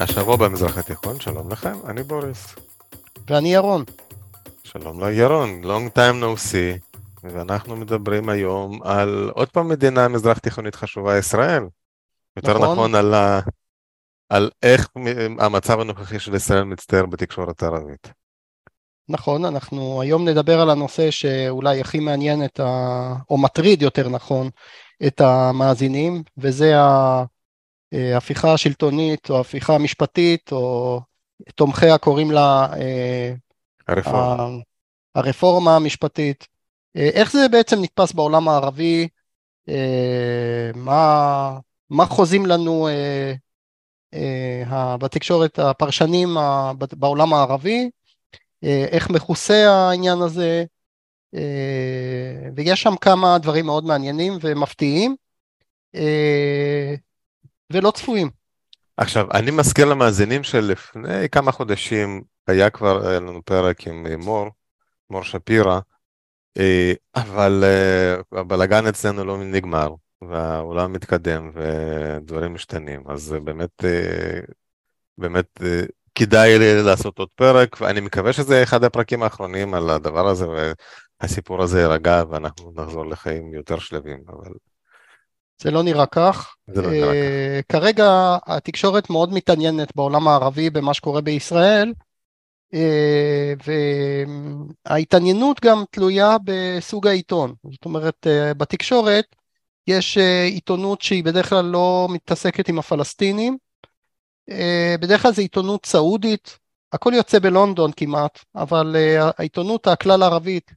השבוע במזרח התיכון, שלום לכם, אני בוריס. ואני ירון. שלום לירון, long time no see, ואנחנו מדברים היום על עוד פעם מדינה מזרח תיכונית חשובה, ישראל. יותר נכון, נכון על, ה... על איך המצב הנוכחי של ישראל מצטער בתקשורת הערבית. נכון, אנחנו היום נדבר על הנושא שאולי הכי מעניין את ה... או מטריד יותר נכון את המאזינים, וזה ההפיכה השלטונית או ההפיכה המשפטית, או תומכיה קוראים לה אה, הרפורמה, הרפורמה המשפטית. אה, איך זה בעצם נתפס בעולם הערבי? אה, מה, מה חוזים לנו בתקשורת הפרשנים בעולם הערבי? איך מכוסה העניין הזה? ויש שם כמה דברים מאוד מעניינים ומפתיעים. ולא צפויים. עכשיו, אני מזכיר למאזינים שלפני כמה חודשים היה כבר היה לנו פרק עם אה, מור, מור שפירא, אה, אבל אה, הבלאגן אצלנו לא נגמר, והעולם מתקדם ודברים משתנים, אז באמת, באמת כדאי לעשות עוד פרק, ואני מקווה שזה אחד הפרקים האחרונים על הדבר הזה, והסיפור הזה יירגע ואנחנו נחזור לחיים יותר שלווים, אבל... זה לא נראה כך. זה לא נראה כך. Uh, כרגע התקשורת מאוד מתעניינת בעולם הערבי במה שקורה בישראל, uh, וההתעניינות גם תלויה בסוג העיתון. זאת אומרת, uh, בתקשורת יש עיתונות שהיא בדרך כלל לא מתעסקת עם הפלסטינים, בדרך כלל זו עיתונות סעודית, הכל יוצא בלונדון כמעט, אבל העיתונות הכלל ערבית,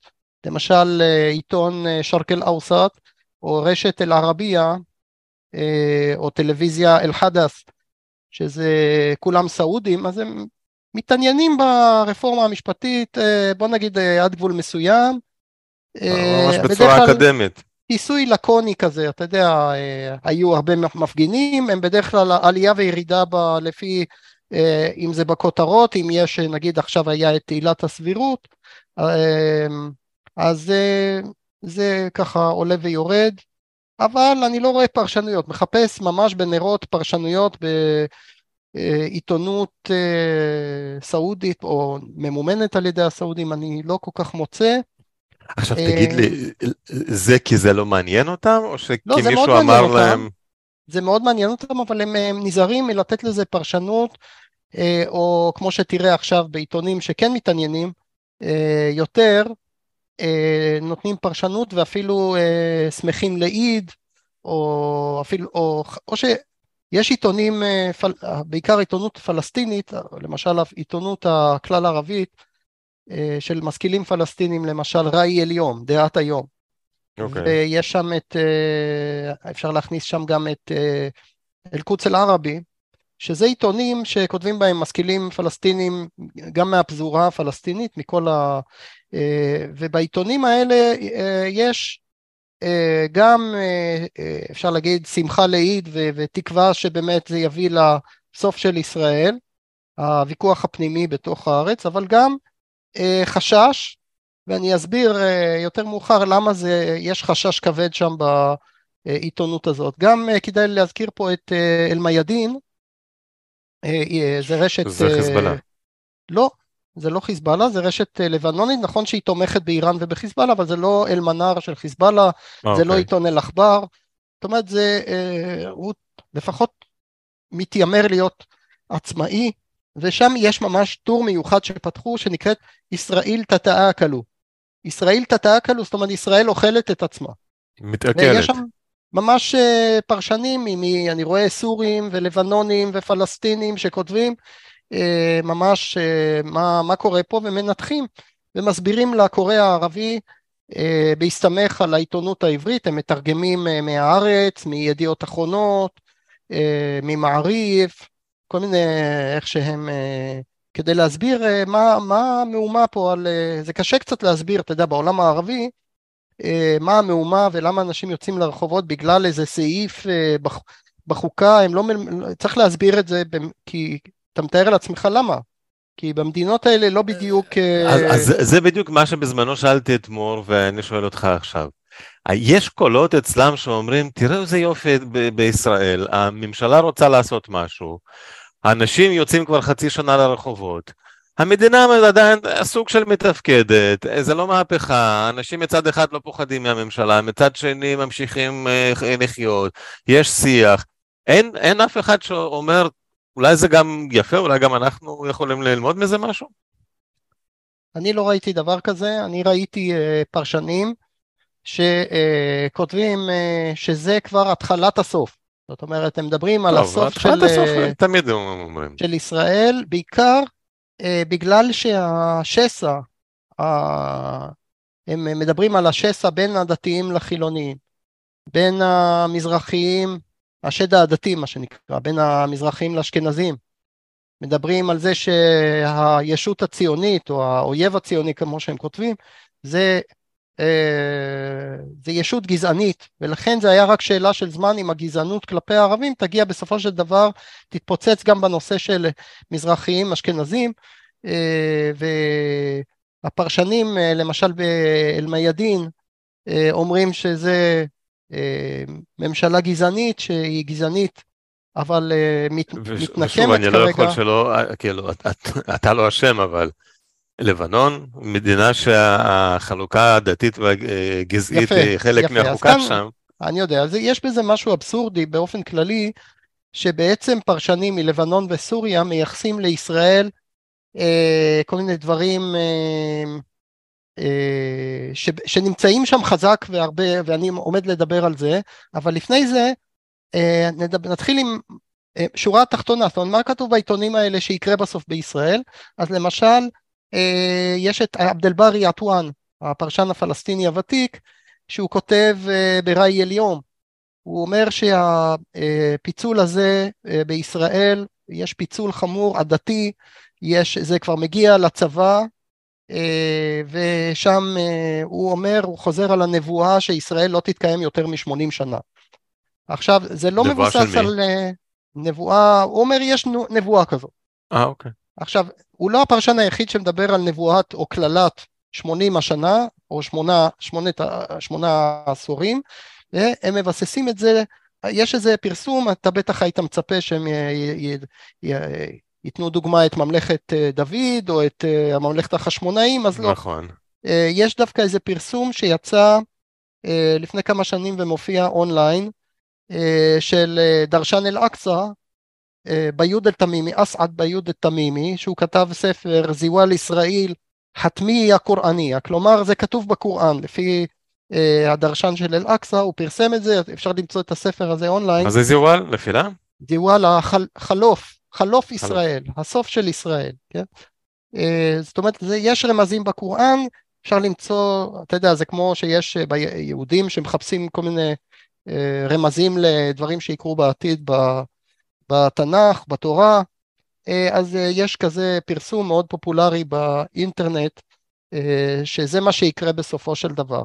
למשל עיתון uh, שרק אל-אוסט, או רשת אל-ערבייה, אה, או טלוויזיה אל-חדס, שזה כולם סעודים, אז הם מתעניינים ברפורמה המשפטית, אה, בוא נגיד אה, עד גבול מסוים. ממש בצורה אקדמית. כיסוי לקוני כזה, אתה יודע, היו הרבה מפגינים, הם בדרך כלל עלייה וירידה ב, לפי, אם זה בכותרות, אם יש, נגיד עכשיו היה את עילת הסבירות, אז זה ככה עולה ויורד, אבל אני לא רואה פרשנויות, מחפש ממש בנרות פרשנויות בעיתונות אה, סעודית או ממומנת על ידי הסעודים, אני לא כל כך מוצא. עכשיו תגיד לי, זה כי זה לא מעניין אותם, או שכי לא, מישהו אמר להם... זה מאוד מעניין אותם, אבל הם, הם נזהרים מלתת לזה פרשנות, אה, או כמו שתראה עכשיו בעיתונים שכן מתעניינים אה, יותר, אה, נותנים פרשנות ואפילו אה, שמחים לאיד, או אפילו, או, או שיש עיתונים, אה, פל, בעיקר עיתונות פלסטינית, למשל עיתונות הכלל ערבית, אה, של משכילים פלסטינים, למשל ראי אל-יום, דעת היום. Okay. אוקיי. ויש שם את, אה, אפשר להכניס שם גם את אה, אל-קודס אל-ערבי, שזה עיתונים שכותבים בהם משכילים פלסטינים גם מהפזורה הפלסטינית, מכל ה... אה, ובעיתונים האלה אה, יש אה, גם, אפשר להגיד, שמחה לאיד ותקווה שבאמת זה יביא לסוף של ישראל, הוויכוח הפנימי בתוך הארץ, אבל גם חשש, ואני אסביר יותר מאוחר למה זה, יש חשש כבד שם בעיתונות הזאת. גם כדאי להזכיר פה את אל-מיאדין, זה רשת... זה חיזבאללה. לא, זה לא חיזבאללה, זה רשת אה, לבנונית, נכון שהיא תומכת באיראן ובחיזבאללה, אבל זה לא אל-מנאר של חיזבאללה, okay. זה לא אוקיי. עיתון אל-עכבר, זאת אומרת, זה, אה, הוא לפחות מתיימר להיות עצמאי, ושם יש ממש טור מיוחד שפתחו, שנקראת ישראל תתאקלו. ישראל תתאקלו, זאת אומרת, ישראל אוכלת את עצמה. מתעכלת. ויש שם ממש אה, פרשנים, אני רואה סורים ולבנונים ופלסטינים שכותבים, אה, ממש אה, מה, מה קורה פה ומנתחים ומסבירים לקורא הערבי אה, בהסתמך על העיתונות העברית, הם מתרגמים מהארץ, מידיעות אחרונות, ממעריב, כל מיני איך שהם, כדי להסביר מה, מה המהומה פה על, זה קשה קצת להסביר, אתה יודע, בעולם הערבי, מה המהומה ולמה אנשים יוצאים לרחובות בגלל איזה סעיף בחוקה, הם לא, צריך להסביר את זה כי אתה מתאר לעצמך למה. כי במדינות האלה לא בדיוק... אה, אז, אז זה בדיוק מה שבזמנו שאלתי את מור, ואני שואל אותך עכשיו. יש קולות אצלם שאומרים, תראו איזה יופי ב- בישראל, הממשלה רוצה לעשות משהו, אנשים יוצאים כבר חצי שנה לרחובות. המדינה עדיין סוג של מתפקדת, זה לא מהפכה, אנשים מצד אחד לא פוחדים מהממשלה, מצד שני ממשיכים אה, לחיות, יש שיח. אין, אין אף אחד שאומר, אולי זה גם יפה, אולי גם אנחנו יכולים ללמוד מזה משהו? אני לא ראיתי דבר כזה, אני ראיתי uh, פרשנים שכותבים uh, uh, שזה כבר התחלת הסוף. זאת אומרת, הם מדברים טוב, על הסוף של, הסוף, תמיד אומרים. של ישראל, בעיקר uh, בגלל שהשסע, uh, הם מדברים על השסע בין הדתיים לחילוניים, בין המזרחיים, השד העדתי מה שנקרא, בין המזרחיים לאשכנזים. מדברים על זה שהישות הציונית או האויב הציוני כמו שהם כותבים זה, אה, זה ישות גזענית ולכן זה היה רק שאלה של זמן אם הגזענות כלפי הערבים תגיע בסופו של דבר תתפוצץ גם בנושא של מזרחיים אשכנזים אה, והפרשנים אה, למשל באל-מיאדין אומרים שזה ממשלה גזענית שהיא גזענית אבל uh, מת, מתנקמת ושוב, כרגע. ושוב, אני לא יכול שלא, אה, כאילו, את, את, אתה לא אשם, אבל לבנון, מדינה שהחלוקה הדתית והגזעית היא חלק יפה. מהחוקה שם. אני יודע, אז יש בזה משהו אבסורדי באופן כללי, שבעצם פרשנים מלבנון וסוריה מייחסים לישראל אה, כל מיני דברים אה, אה, ש, שנמצאים שם חזק והרבה, ואני עומד לדבר על זה, אבל לפני זה אה, נתחיל עם אה, שורה התחתונה, זאת אומרת מה כתוב בעיתונים האלה שיקרה בסוף בישראל, אז למשל אה, יש את עבד אל-ברי עטואן, הפרשן הפלסטיני הוותיק, שהוא כותב בראי עליון, הוא אומר שהפיצול הזה בישראל, יש פיצול חמור עדתי, יש, זה כבר מגיע לצבא, ושם הוא אומר, הוא חוזר על הנבואה שישראל לא תתקיים יותר מ-80 שנה. עכשיו, זה לא מבוסס על uh, נבואה, הוא אומר יש נבואה כזאת. אה, אוקיי. עכשיו, הוא לא הפרשן היחיד שמדבר על נבואת או קללת 80 השנה, או שמונה, שמונת, שמונה עשורים, והם מבססים את זה, יש איזה פרסום, אתה בטח היית מצפה שהם י, י, י, ייתנו דוגמה את ממלכת אה, דוד, או את אה, הממלכת החשמונאים, אז לא. נכון. יש דווקא איזה פרסום שיצא לפני כמה שנים ומופיע אונליין, אה, של אה, דרשן אל-אקצא אה, ביוד אל-תמימי, אסעד ביוד אל-תמימי, שהוא כתב ספר زوال إسرائيل حتمية قرآنية, כלומר זה כתוב בקוראן, לפי הדרשן של אל-אקצא, הוא פרסם את זה, אפשר למצוא את הספר הזה אונליין. מה זה زوال? נפילה? زوال החלוף, חלוף ישראל, הסוף של ישראל, כן? זאת אומרת, זה, יש רמזים בקוראן, אפשר למצוא, אתה יודע, זה כמו שיש ביהודים שמחפשים כל מיני אה, רמזים לדברים שיקרו בעתיד בתנ"ך, בתורה, אה, אז אה, יש כזה פרסום מאוד פופולרי באינטרנט, שזה מה שיקרה בסופו של דבר.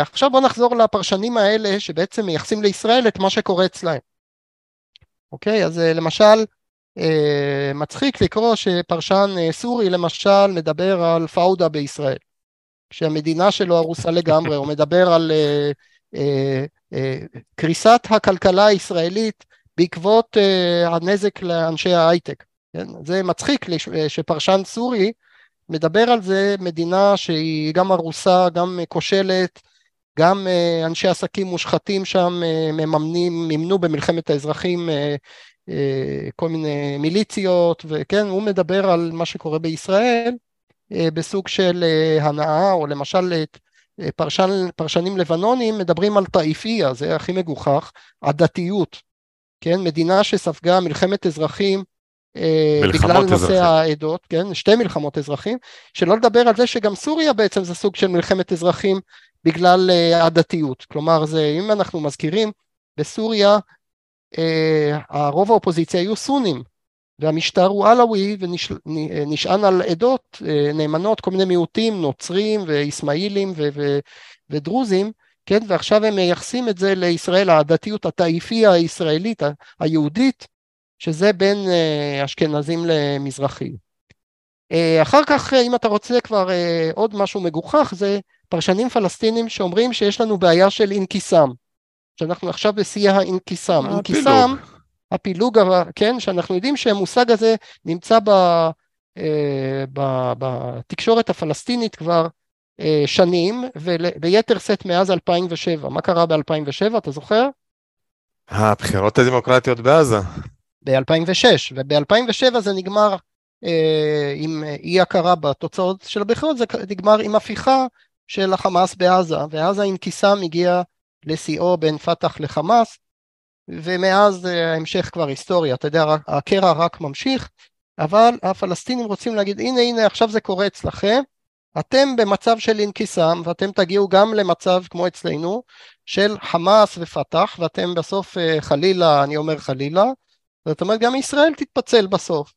עכשיו בוא נחזור לפרשנים האלה שבעצם מייחסים לישראל את מה שקורה אצלהם. אוקיי, אז למשל, מצחיק לקרוא שפרשן סורי למשל מדבר על פאודה בישראל, כשהמדינה שלו הרוסה לגמרי, הוא מדבר על אה, אה, קריסת הכלכלה הישראלית בעקבות אה, הנזק לאנשי ההייטק. כן? זה מצחיק שפרשן סורי מדבר על זה מדינה שהיא גם ארוסה, גם כושלת, גם אנשי עסקים מושחתים שם מממנים, מימנו במלחמת האזרחים כל מיני מיליציות, וכן, הוא מדבר על מה שקורה בישראל בסוג של הנאה, או למשל פרשן, פרשנים לבנונים מדברים על טאיפיה, זה הכי מגוחך, הדתיות, כן, מדינה שספגה מלחמת אזרחים אה, בגלל נושא העדות, כן, שתי מלחמות אזרחים, שלא לדבר על זה שגם סוריה בעצם זה סוג של מלחמת אזרחים בגלל אה, הדתיות, כלומר זה, אם אנחנו מזכירים, בסוריה אה, הרוב האופוזיציה היו סונים, והמשטר הוא עלאווי ונשען על עדות אה, נאמנות, כל מיני מיעוטים, נוצרים ואיסמעילים ו- ו- ודרוזים, כן, ועכשיו הם מייחסים את זה לישראל, הדתיות הטאיפי הישראלית, היהודית, שזה בין אה, אשכנזים למזרחים. אה, אחר כך, אם אתה רוצה כבר עוד משהו מגוחך, זה פרשנים פלסטינים שאומרים שיש לנו בעיה של אינקיסם, שאנחנו עכשיו בשיא האינקיסם. אינקיסם הפילוג, כן, שאנחנו יודעים שהמושג הזה נמצא ב, אה, ב, בתקשורת הפלסטינית כבר אה, שנים, וביתר שאת מאז 2007. מה קרה ב-2007, אתה זוכר? הבחירות הדמוקרטיות בעזה. ב-2006, וב-2007 זה נגמר אה, עם אי הכרה בתוצאות של הבחירות, זה נגמר עם הפיכה של החמאס בעזה, ואז האינקיסאם הגיע לשיאו בין פת"ח לחמאס, ומאז אה, ההמשך כבר היסטוריה, אתה יודע, הקרע רק ממשיך, אבל הפלסטינים רוצים להגיד, הנה הנה עכשיו זה קורה אצלכם, אתם במצב של אינקיסאם, ואתם תגיעו גם למצב כמו אצלנו, של חמאס ופת"ח, ואתם בסוף אה, חלילה, אני אומר חלילה, זאת אומרת גם ישראל תתפצל בסוף.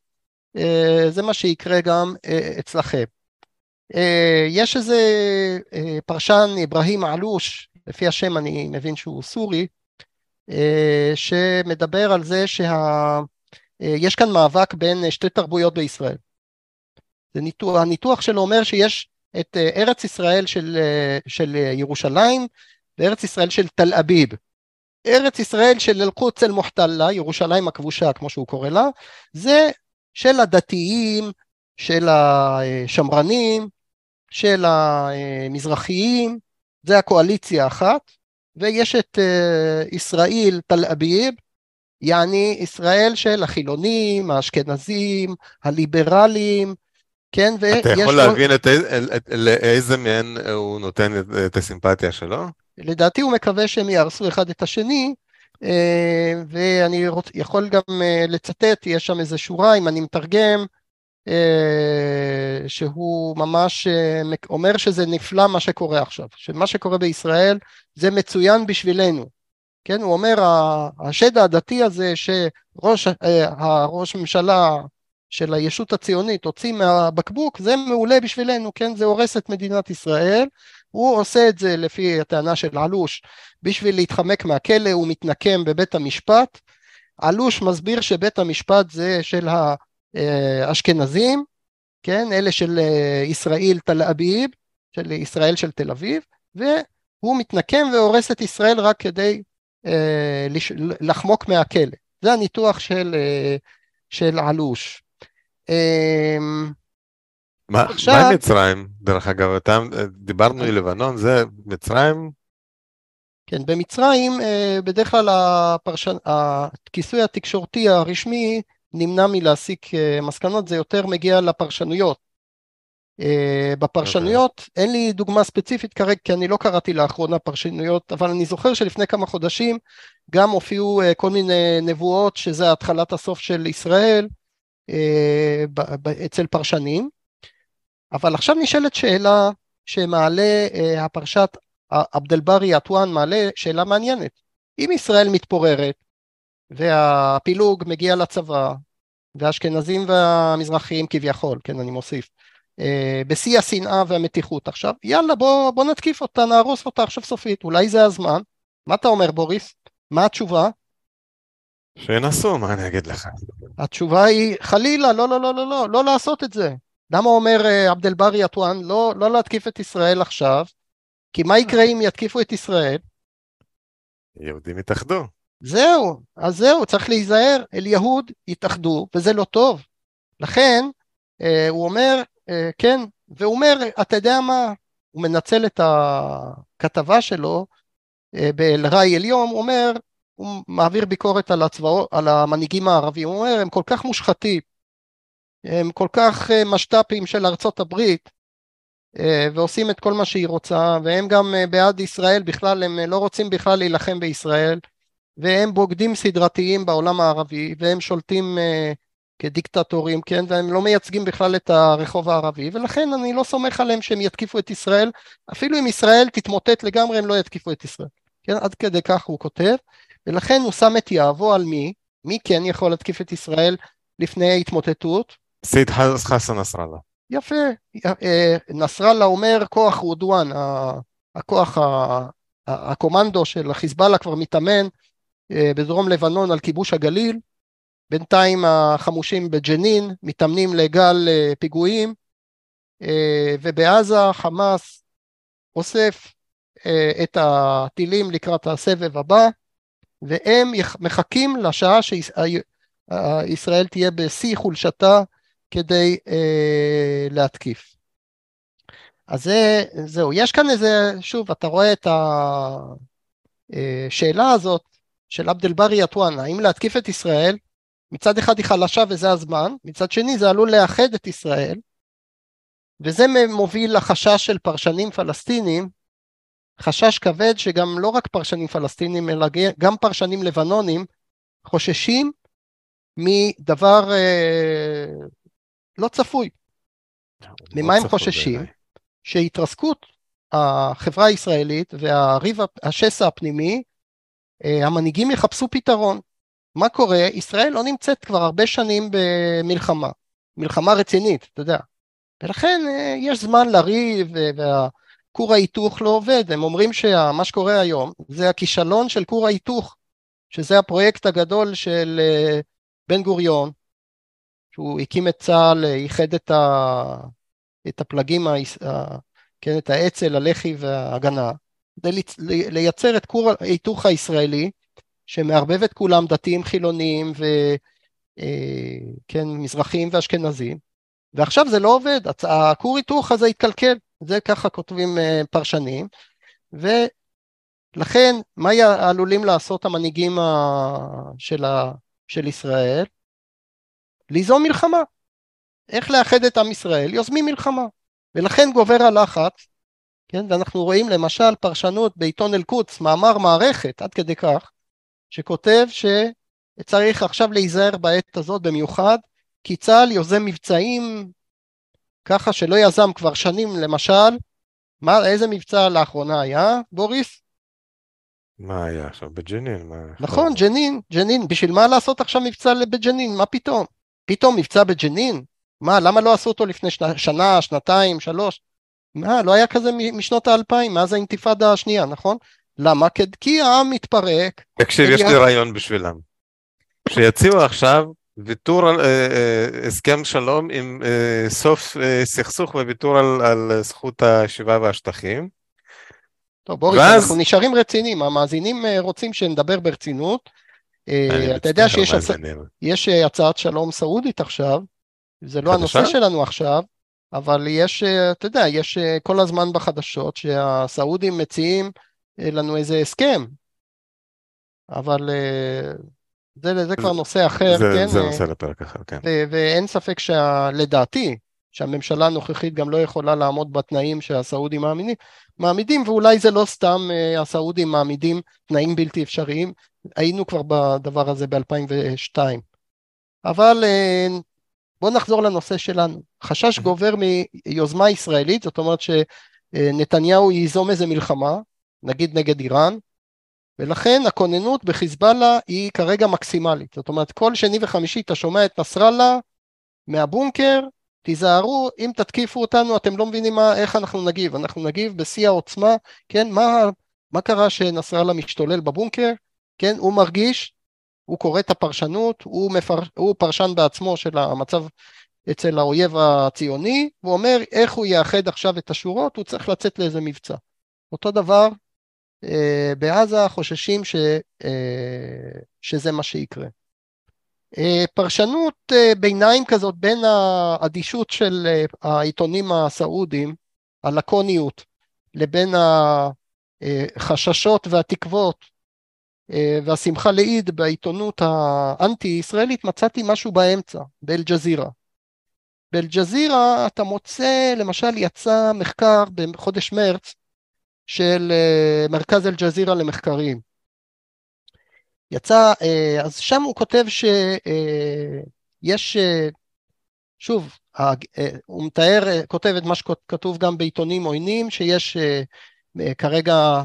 אה, זה מה שיקרה גם אצלכם. יש איזה פרשן, אברהים עלוש, לפי השם אני מבין שהוא סורי, אה, שמדבר על זה שיש אה, כאן מאבק בין שתי תרבויות בישראל. ניתוח, הניתוח שלו אומר שיש את אה, ארץ ישראל של, של ירושלים וארץ ישראל של תל אביב. ארץ ישראל של אל-קודס אל-מוחתלה, ירושלים הכבושה כמו שהוא קורא לה, זה של הדתיים, של השמרנים, של המזרחיים, זה הקואליציה האחת, ויש את uh, ישראל תל אביב, יעני ישראל של החילונים, האשכנזים, הליברלים, כן, ויש... אתה יכול להבין לו... את, את, לאיזה מהן הוא נותן את, את הסימפתיה שלו? לדעתי הוא מקווה שהם יהרסו אחד את השני, אה, ואני רוצ... יכול גם אה, לצטט, יש שם איזה שורה, אם אני מתרגם, אה, שהוא ממש אה, אומר שזה נפלא מה שקורה עכשיו, שמה שקורה בישראל זה מצוין בשבילנו. כן, הוא אומר השד העדתי הזה שראש אה, הראש ממשלה של הישות הציונית הוציא מהבקבוק זה מעולה בשבילנו, כן, זה הורס את מדינת ישראל, הוא עושה את זה לפי הטענה של אלוש בשביל להתחמק מהכלא, הוא מתנקם בבית המשפט, אלוש מסביר שבית המשפט זה של ה... אה, אשכנזים, כן, אלה של אה, ישראל תל אביב, של ישראל של תל אביב, והוא מתנקם והורס את ישראל רק כדי אה, לחמוק מהכלא. זה הניתוח של, של עלוש. מה, עכשיו... מה עם מצרים? דרך אגב, אתה, דיברנו על לבנון, זה מצרים? כן, במצרים בדרך כלל הפרשן, הכיסוי התקשורתי הרשמי נמנע מלהסיק אה, מסקנות, זה יותר מגיע לפרשנויות. אה, בפרשנויות, okay. אין לי דוגמה ספציפית כרגע, כי אני לא קראתי לאחרונה פרשנויות, אבל אני זוכר שלפני כמה חודשים גם הופיעו אה, כל מיני נבואות שזה התחלת הסוף של ישראל אצל פרשנים. אבל עכשיו נשאלת שאלה שמעלה הפרשת עבד אל-ברי עטואן מעלה שאלה מעניינת. אם ישראל מתפוררת והפילוג מגיע לצבא, והאשכנזים והמזרחים כביכול, כן, אני מוסיף, אה, בשיא השנאה והמתיחות עכשיו, יאללה בוא, בוא נתקיף אותה, נהרוס אותה עכשיו סופית, אולי זה הזמן. מה אתה אומר בוריס? מה התשובה? שינסו, מה אני אגיד לך? התשובה היא חלילה, לא, לא, לא, לא, לא, לא לעשות את זה. למה אומר uh, עבד אל ברי עטואן לא, לא להתקיף את ישראל עכשיו? כי מה יקרה אם יתקיפו את ישראל? יהודים יתאחדו. זהו, אז זהו, צריך להיזהר, אל יהוד יתאחדו, וזה לא טוב. לכן, אה, הוא אומר, אה, כן, והוא אומר, אתה יודע מה, הוא מנצל את הכתבה שלו אה, באל-ראי אל-יום, הוא אומר, הוא מעביר ביקורת על, הצבא, על המנהיגים הערבים, הוא אומר, הם כל כך מושחתים, הם כל כך אה, משת"פים של ארצות הברית, אה, ועושים את כל מה שהיא רוצה, והם גם אה, בעד ישראל בכלל, הם לא רוצים בכלל להילחם בישראל, והם בוגדים סדרתיים בעולם הערבי, והם שולטים uh, כדיקטטורים, כן, והם לא מייצגים בכלל את הרחוב הערבי, ולכן אני לא סומך עליהם שהם יתקיפו את ישראל, אפילו אם ישראל תתמוטט לגמרי, הם לא יתקיפו את ישראל. כן, עד כדי כך הוא כותב, ולכן הוא שם את יהבו על מי, מי כן יכול להתקיף את ישראל לפני התמוטטות? סייד חסן נסראללה. יפה, אה, נסראללה אומר כוח רודואן, הכוח, הקומנדו של החיזבאללה כבר מתאמן. אה, בדרום לבנון על כיבוש הגליל, בינתיים החמושים בג'נין מתאמנים לגל אה, פיגועים, אה, ובעזה חמאס אוסף את הטילים לקראת הסבב הבא, והם מחכים לשעה שישראל תהיה בשיא חולשתה כדי אה, להתקיף. אז זה, זהו, יש כאן איזה, שוב, אתה רואה את השאלה אה, הזאת של עבד אל ברי עטואן, האם להתקיף את ישראל, מצד אחד היא חלשה וזה הזמן, מצד שני זה עלול לאחד את ישראל, וזה מוביל לחשש של פרשנים פלסטינים, חשש כבד שגם לא רק פרשנים פלסטינים אלא גם פרשנים לבנונים חוששים מדבר אה, לא צפוי. ממה הם חוששים? בעיני. שהתרסקות החברה הישראלית והריב השסע הפנימי, המנהיגים יחפשו פתרון. מה קורה? ישראל לא נמצאת כבר הרבה שנים במלחמה, מלחמה רצינית, אתה יודע. ולכן אה, יש זמן לריב והכור ההיתוך לא עובד. הם אומרים שמה שקורה היום זה הכישלון של כור ההיתוך, שזה הפרויקט הגדול של אה, בן גוריון, שהוא הקים את צה"ל, איחד את, ה, את הפלגים, ה, כן, את האצ"ל, הלח"י וההגנה, לייצר את כור ההיתוך הישראלי, שמערבב את כולם, דתיים, חילוניים, וכן, אה, מזרחים ואשכנזים, ועכשיו זה לא עובד, הכור היתוך הזה התקלקל, זה ככה כותבים אה, פרשנים, ולכן מה עלולים לעשות המנהיגים של, ה, של ישראל? ליזום מלחמה. איך לאחד את עם ישראל? יוזמים מלחמה. ולכן גובר הלחץ, כן, ואנחנו רואים למשל פרשנות בעיתון אל-קודס, מאמר מערכת, עד כדי כך, שכותב שצריך עכשיו להיזהר בעת הזאת במיוחד, כי צה"ל יוזם מבצעים ככה שלא יזם כבר שנים, למשל, מה, איזה מבצע לאחרונה היה, בוריס? מה היה עכשיו? בג'נין? מה... נכון, ג'נין, ג'נין. בשביל מה לעשות עכשיו מבצע בג'נין? מה פתאום? פתאום מבצע בג'נין? מה, למה לא עשו אותו לפני שנה, שנה שנתיים, שלוש? מה, לא היה כזה משנות האלפיים, מאז האינתיפאדה השנייה, נכון? למה? כי העם מתפרק. תקשיב, יש לי רעיון בשבילם. שיציעו עכשיו ויתור על אה, אה, הסכם שלום עם אה, סוף אה, סכסוך וויתור על, על זכות השיבה והשטחים. טוב בוריס, ואז... אנחנו נשארים רציניים, המאזינים אה, רוצים שנדבר ברצינות. אה, אתה יודע שיש הצ... יש, אה, הצעת שלום סעודית עכשיו, זה לא חדשה? הנושא שלנו עכשיו, אבל יש, אה, אתה יודע, יש אה, כל הזמן בחדשות שהסעודים מציעים אה, לנו איזה הסכם, אבל זה, זה כבר נושא אחר, זה, כן? זה נושא לפרק אחר, כן. ו- ואין ספק שלדעתי, שהממשלה הנוכחית גם לא יכולה לעמוד בתנאים שהסעודים מעמידים, מעמידים, ואולי זה לא סתם הסעודים מעמידים תנאים בלתי אפשריים, היינו כבר בדבר הזה ב-2002. אבל בואו נחזור לנושא שלנו. חשש גובר מיוזמה ישראלית, זאת אומרת שנתניהו ייזום איזה מלחמה, נגיד נגד איראן, ולכן הכוננות בחיזבאללה היא כרגע מקסימלית. זאת אומרת, כל שני וחמישי אתה שומע את נסראללה מהבונקר, תיזהרו, אם תתקיפו אותנו, אתם לא מבינים מה, איך אנחנו נגיב. אנחנו נגיב בשיא העוצמה, כן? מה, מה קרה שנסראללה משתולל בבונקר? כן? הוא מרגיש הוא קורא את הפרשנות, הוא, מפר, הוא פרשן בעצמו של המצב אצל האויב הציוני, והוא אומר איך הוא יאחד עכשיו את השורות, הוא צריך לצאת לאיזה מבצע. אותו דבר אה, בעזה חוששים ש, אה, שזה מה שיקרה. אה, פרשנות אה, ביניים כזאת בין האדישות של אה, העיתונים הסעודים, הלקוניות, לבין החששות והתקוות אה, והשמחה לאיד בעיתונות האנטי-ישראלית מצאתי משהו באמצע, באל-ג'זירה. באל-ג'זירה אתה מוצא, למשל יצא מחקר בחודש מרץ של אה, מרכז אל-ג'זירה למחקרים. יצא, אה, אז שם הוא כותב שיש, שוב, הוא מתאר, כותב את מה שכתוב גם בעיתונים עוינים, שיש כרגע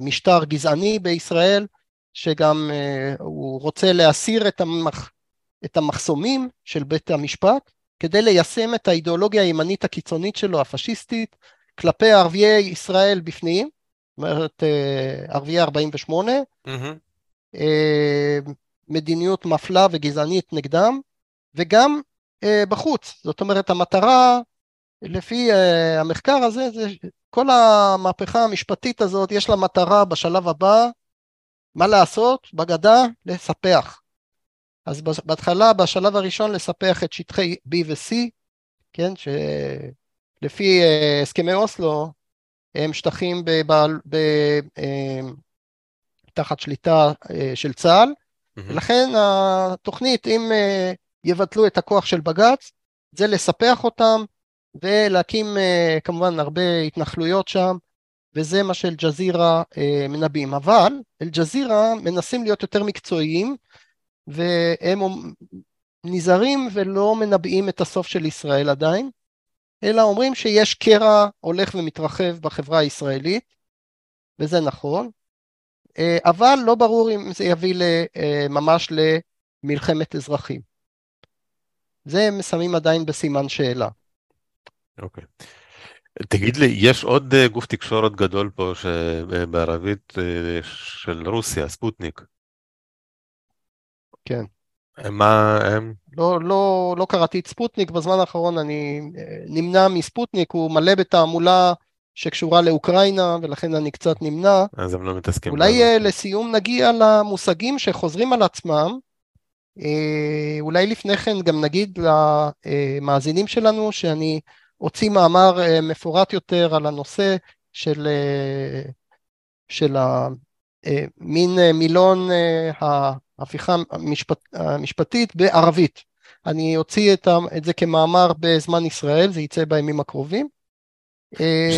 משטר גזעני בישראל, שגם הוא רוצה להסיר את, המח, את המחסומים של בית המשפט כדי ליישם את האידיאולוגיה הימנית הקיצונית שלו, הפשיסטית, כלפי ערביי ישראל בפנים, זאת אומרת ערביי 48, mm-hmm. מדיניות מפלה וגזענית נגדם, וגם בחוץ. זאת אומרת, המטרה לפי המחקר הזה, זה כל המהפכה המשפטית הזאת יש לה מטרה בשלב הבא מה לעשות? בגדה, לספח. אז בהתחלה, בשלב הראשון, לספח את שטחי B ו-C, כן, שלפי אה, הסכמי אוסלו, הם שטחים בבעל, ב, אה, תחת שליטה אה, של צה"ל, mm-hmm. ולכן התוכנית, אם יבטלו את הכוח של בג"ץ, זה לספח אותם ולהקים כמובן הרבה התנחלויות שם, וזה מה שאל-ג'זירה מנבאים. אבל אל-ג'זירה מנסים להיות יותר מקצועיים, והם נזהרים ולא מנבאים את הסוף של ישראל עדיין, אלא אומרים שיש קרע הולך ומתרחב בחברה הישראלית, וזה נכון, אה, אבל לא ברור אם זה יביא אה, ממש למלחמת אזרחים. זה הם שמים עדיין בסימן שאלה. אוקיי. Okay. תגיד לי, יש עוד אה, גוף תקשורת גדול פה בערבית של רוסיה, ספוטניק. כן. מה הם? לא, לא, לא קראתי את ספוטניק, בזמן האחרון אני אה, נמנע מספוטניק, הוא מלא בתעמולה שקשורה לאוקראינה, ולכן אני קצת נמנע. אז הם לא מתעסקים. אולי אה, לסיום נגיע למושגים שחוזרים על עצמם. אה, אולי לפני כן גם נגיד למאזינים שלנו שאני אוציא מאמר מפורט יותר על הנושא של, של המין מילון ההפיכה המשפט, המשפטית בערבית. אני אוציא את, את זה כמאמר בזמן ישראל, זה יצא בימים הקרובים.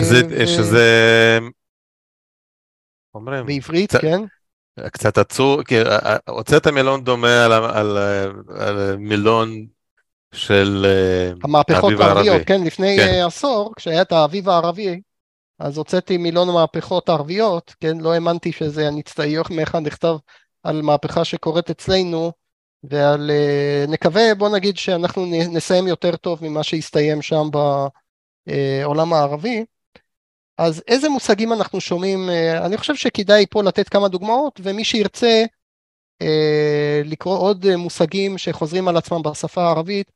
שזה, ו... שזה... אומרים, בעברית, קצת, כן. קצת עצור, כי אה, אה, הוצאת מילון דומה על, על, על מילון של אה, המהפכות הערביות, כן, לפני כן. עשור, כשהיה את האביב הערבי, אז הוצאתי מילון המהפכות הערביות, כן, לא האמנתי שזה, אני אצטער מאחד נכתב על מהפכה שקורית אצלנו, ועל, אה, נקווה, בוא נגיד שאנחנו נסיים יותר טוב ממה שהסתיים שם בעולם הערבי. אז איזה מושגים אנחנו שומעים? אה, אני חושב שכדאי פה לתת כמה דוגמאות, ומי שירצה אה, לקרוא עוד מושגים שחוזרים על עצמם בשפה הערבית,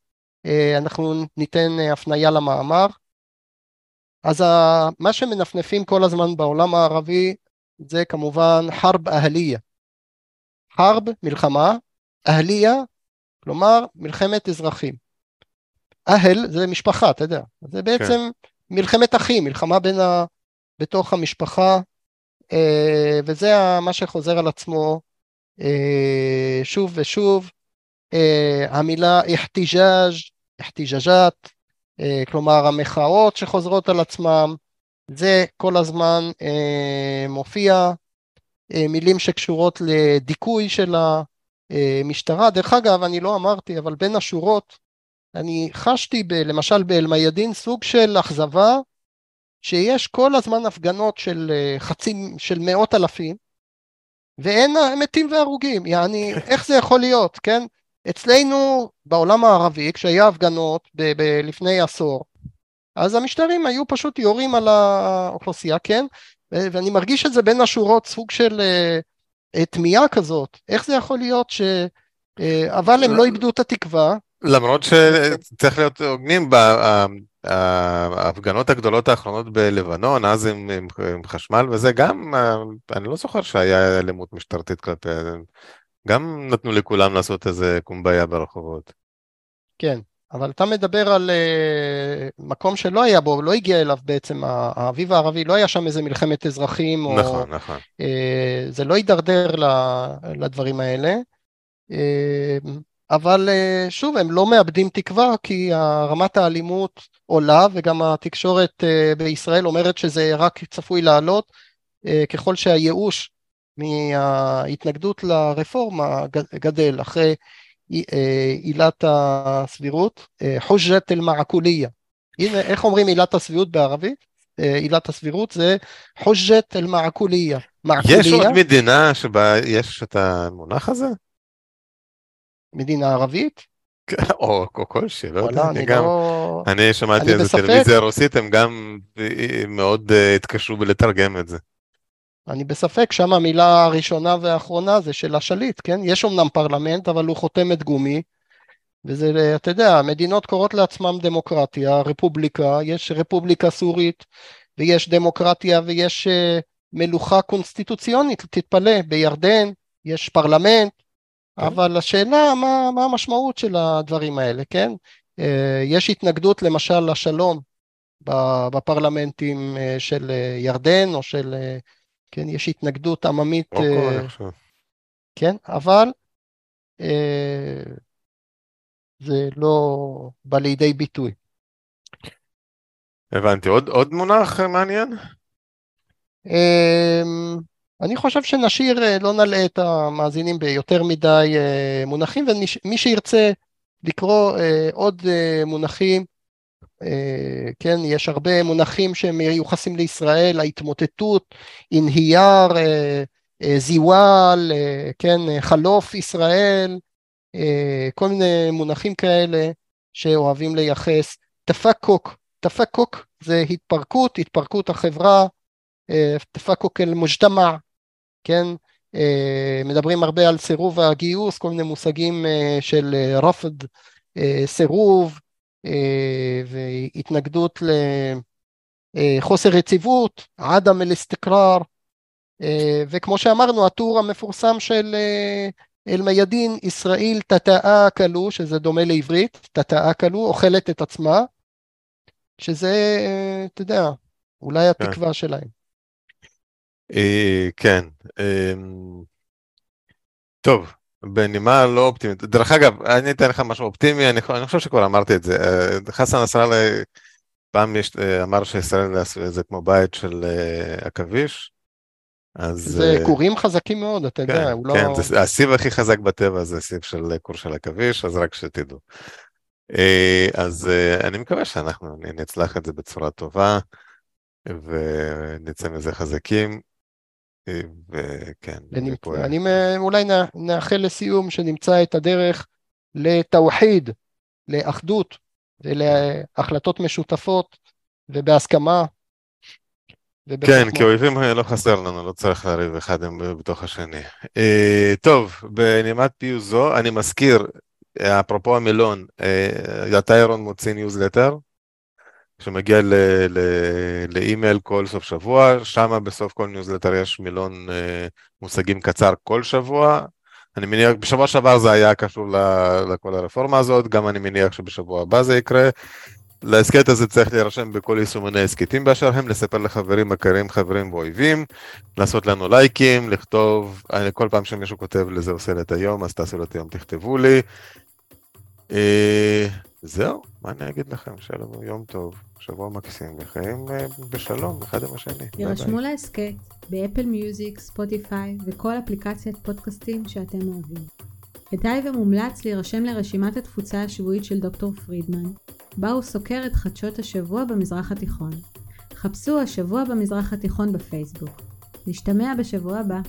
אנחנו ניתן הפנייה למאמר. אז מה שמנפנפים כל הזמן בעולם הערבי זה כמובן חרב אהליה. חרב, מלחמה, אהליה, כלומר מלחמת אזרחים. אהל זה משפחה, אתה יודע, זה בעצם כן. מלחמת אחים, מלחמה בין ה... בתוך המשפחה, אה, וזה מה שחוזר על עצמו אה, שוב ושוב. אה, המילה אחתיג'אז', אחתיג'אז'ת, אה, כלומר המחאות שחוזרות על עצמם, זה כל הזמן אה, מופיע. מילים שקשורות לדיכוי של המשטרה. דרך אגב, אני לא אמרתי, אבל בין השורות, אני חשתי ב, למשל באל-מיאדין סוג של אכזבה, שיש כל הזמן הפגנות של חצי, של מאות אלפים, ואין מתים והרוגים, יעני, איך זה יכול להיות, כן? אצלנו בעולם הערבי, כשהיה הפגנות ב- ב- לפני עשור, אז המשטרים היו פשוט יורים על האוכלוסייה, כן? ואני מרגיש את זה בין השורות, סוג של uh, תמיהה כזאת, איך זה יכול להיות ש... Uh, אבל הם לא איבדו את התקווה. למרות שצריך להיות הוגנים, ההפגנות הגדולות האחרונות בלבנון, אז עם, עם, עם חשמל וזה, גם, אני לא זוכר שהיה אלימות משטרתית כלפיהם, גם נתנו לכולם לעשות איזה קומביה ברחובות. כן, אבל אתה מדבר על uh, מקום שלא היה בו, לא הגיע אליו בעצם, האביב הערבי, לא היה שם איזה מלחמת אזרחים, או... נכון, נכון. Uh, זה לא יידרדר לדברים האלה. Uh, אבל uh, שוב, הם לא מאבדים תקווה, כי רמת האלימות עולה, וגם התקשורת uh, בישראל אומרת שזה רק צפוי לעלות, uh, ככל שהייאוש מההתנגדות לרפורמה גדל, אחרי אה, עילת הסבירות, אה, חוג'ת אל-מעקוליה. הנה, איך אומרים עילת הסבירות בערבית? אה, עילת הסבירות זה חוג'ת אל-מעקוליה. יש עוד מדינה שבה יש את המונח הזה? מדינה ערבית? או, או כלשהי, לא יודע, אני גם, לא... אני שמעתי איזה טלוויזיה רוסית, הם גם מאוד התקשרו בלתרגם את זה. אני בספק, שם המילה הראשונה והאחרונה זה של השליט, כן? יש אמנם פרלמנט, אבל הוא חותמת גומי, וזה, אתה יודע, מדינות קוראות לעצמם דמוקרטיה, רפובליקה, יש רפובליקה סורית, ויש דמוקרטיה, ויש מלוכה קונסטיטוציונית, תתפלא, בירדן יש פרלמנט, כן. אבל השאלה מה, מה המשמעות של הדברים האלה, כן? אה, יש התנגדות למשל לשלום בפרלמנטים אה, של ירדן או של, כן, יש התנגדות עממית, כן, אבל זה לא בא לידי ביטוי. הבנתי, עוד, עוד מונח מעניין? אמ, אני חושב שנשאיר, אה, לא נלאה את המאזינים ביותר מדי אה, מונחים, ומי שירצה לקרוא אה, עוד מונחים, כן, יש הרבה מונחים שהם מיוחסים לישראל, ההתמוטטות, אינהייר, זיוואל, כן, חלוף ישראל, כל מיני מונחים כאלה שאוהבים לייחס. תפקוק, תפקוק זה התפרקות, התפרקות החברה, תפקוק אל מוג'תמע, כן, אה, מדברים הרבה על סירוב הגיוס, כל מיני מושגים אה, של אה, רפד, סירוב והתנגדות לחוסר יציבות, עדם אל-אסתקרר, וכמו שאמרנו, הטור המפורסם של אל-מיאדין, ישראל תתאה כלו, שזה דומה לעברית, תתאה כלו, אוכלת את עצמה, שזה, אתה יודע, אולי כן. התקווה שלהם. אה, כן. אמ, טוב, בנימה לא אופטימית. דרך אגב, אני אתן לך משהו אופטימי, אני, אני חושב שכבר אמרתי את זה. אה, חסן נסראללה פעם יש, אה, אמר שישראל זה כמו בית של עכביש. אז... זה כורים חזקים מאוד, אתה כן, יודע, הוא לא... כן, הסיב הכי חזק בטבע זה סיב של כור של עכביש, אז רק שתדעו. אז אני מקווה שאנחנו נצלח את זה בצורה טובה, ונצא מזה חזקים. וכן. ונמצא, אני אולי נאחל לסיום שנמצא את הדרך לתאוחיד, לאחדות ולהחלטות משותפות ובהסכמה. כן, כי אויבים לא חסר לנו, לא צריך לריב אחד בתוך השני. אה, טוב, בנימת פיוס זו, אני מזכיר, אפרופו המילון, אה, אתה אירון מוציא ניוזלטר, שמגיע לאימייל כל סוף שבוע, שם בסוף כל ניוזלטר יש מילון אה, מושגים קצר כל שבוע. אני מניח, בשבוע שעבר זה היה קשור לכל הרפורמה הזאת, גם אני מניח שבשבוע הבא זה יקרה. להסכת הזה צריך להירשם בכל יישומני הסכתים באשר הם, לספר לחברים, מכרים, חברים ואויבים, לעשות לנו לייקים, לכתוב, אני, כל פעם שמישהו כותב לזה עושה לי את היום, אז תעשו לי את היום, תכתבו לי. אה, זהו, מה אני אגיד לכם? לנו יום טוב. שבוע מקסים, וחיים אה, בשלום אחד עם השני. ירשמו להסכת באפל מיוזיק, ספוטיפיי וכל אפליקציית פודקאסטים שאתם אוהבים. כדאי ומומלץ להירשם לרשימת התפוצה השבועית של דוקטור פרידמן, בה הוא סוקר את חדשות השבוע במזרח התיכון. חפשו השבוע במזרח התיכון בפייסבוק. נשתמע בשבוע הבא.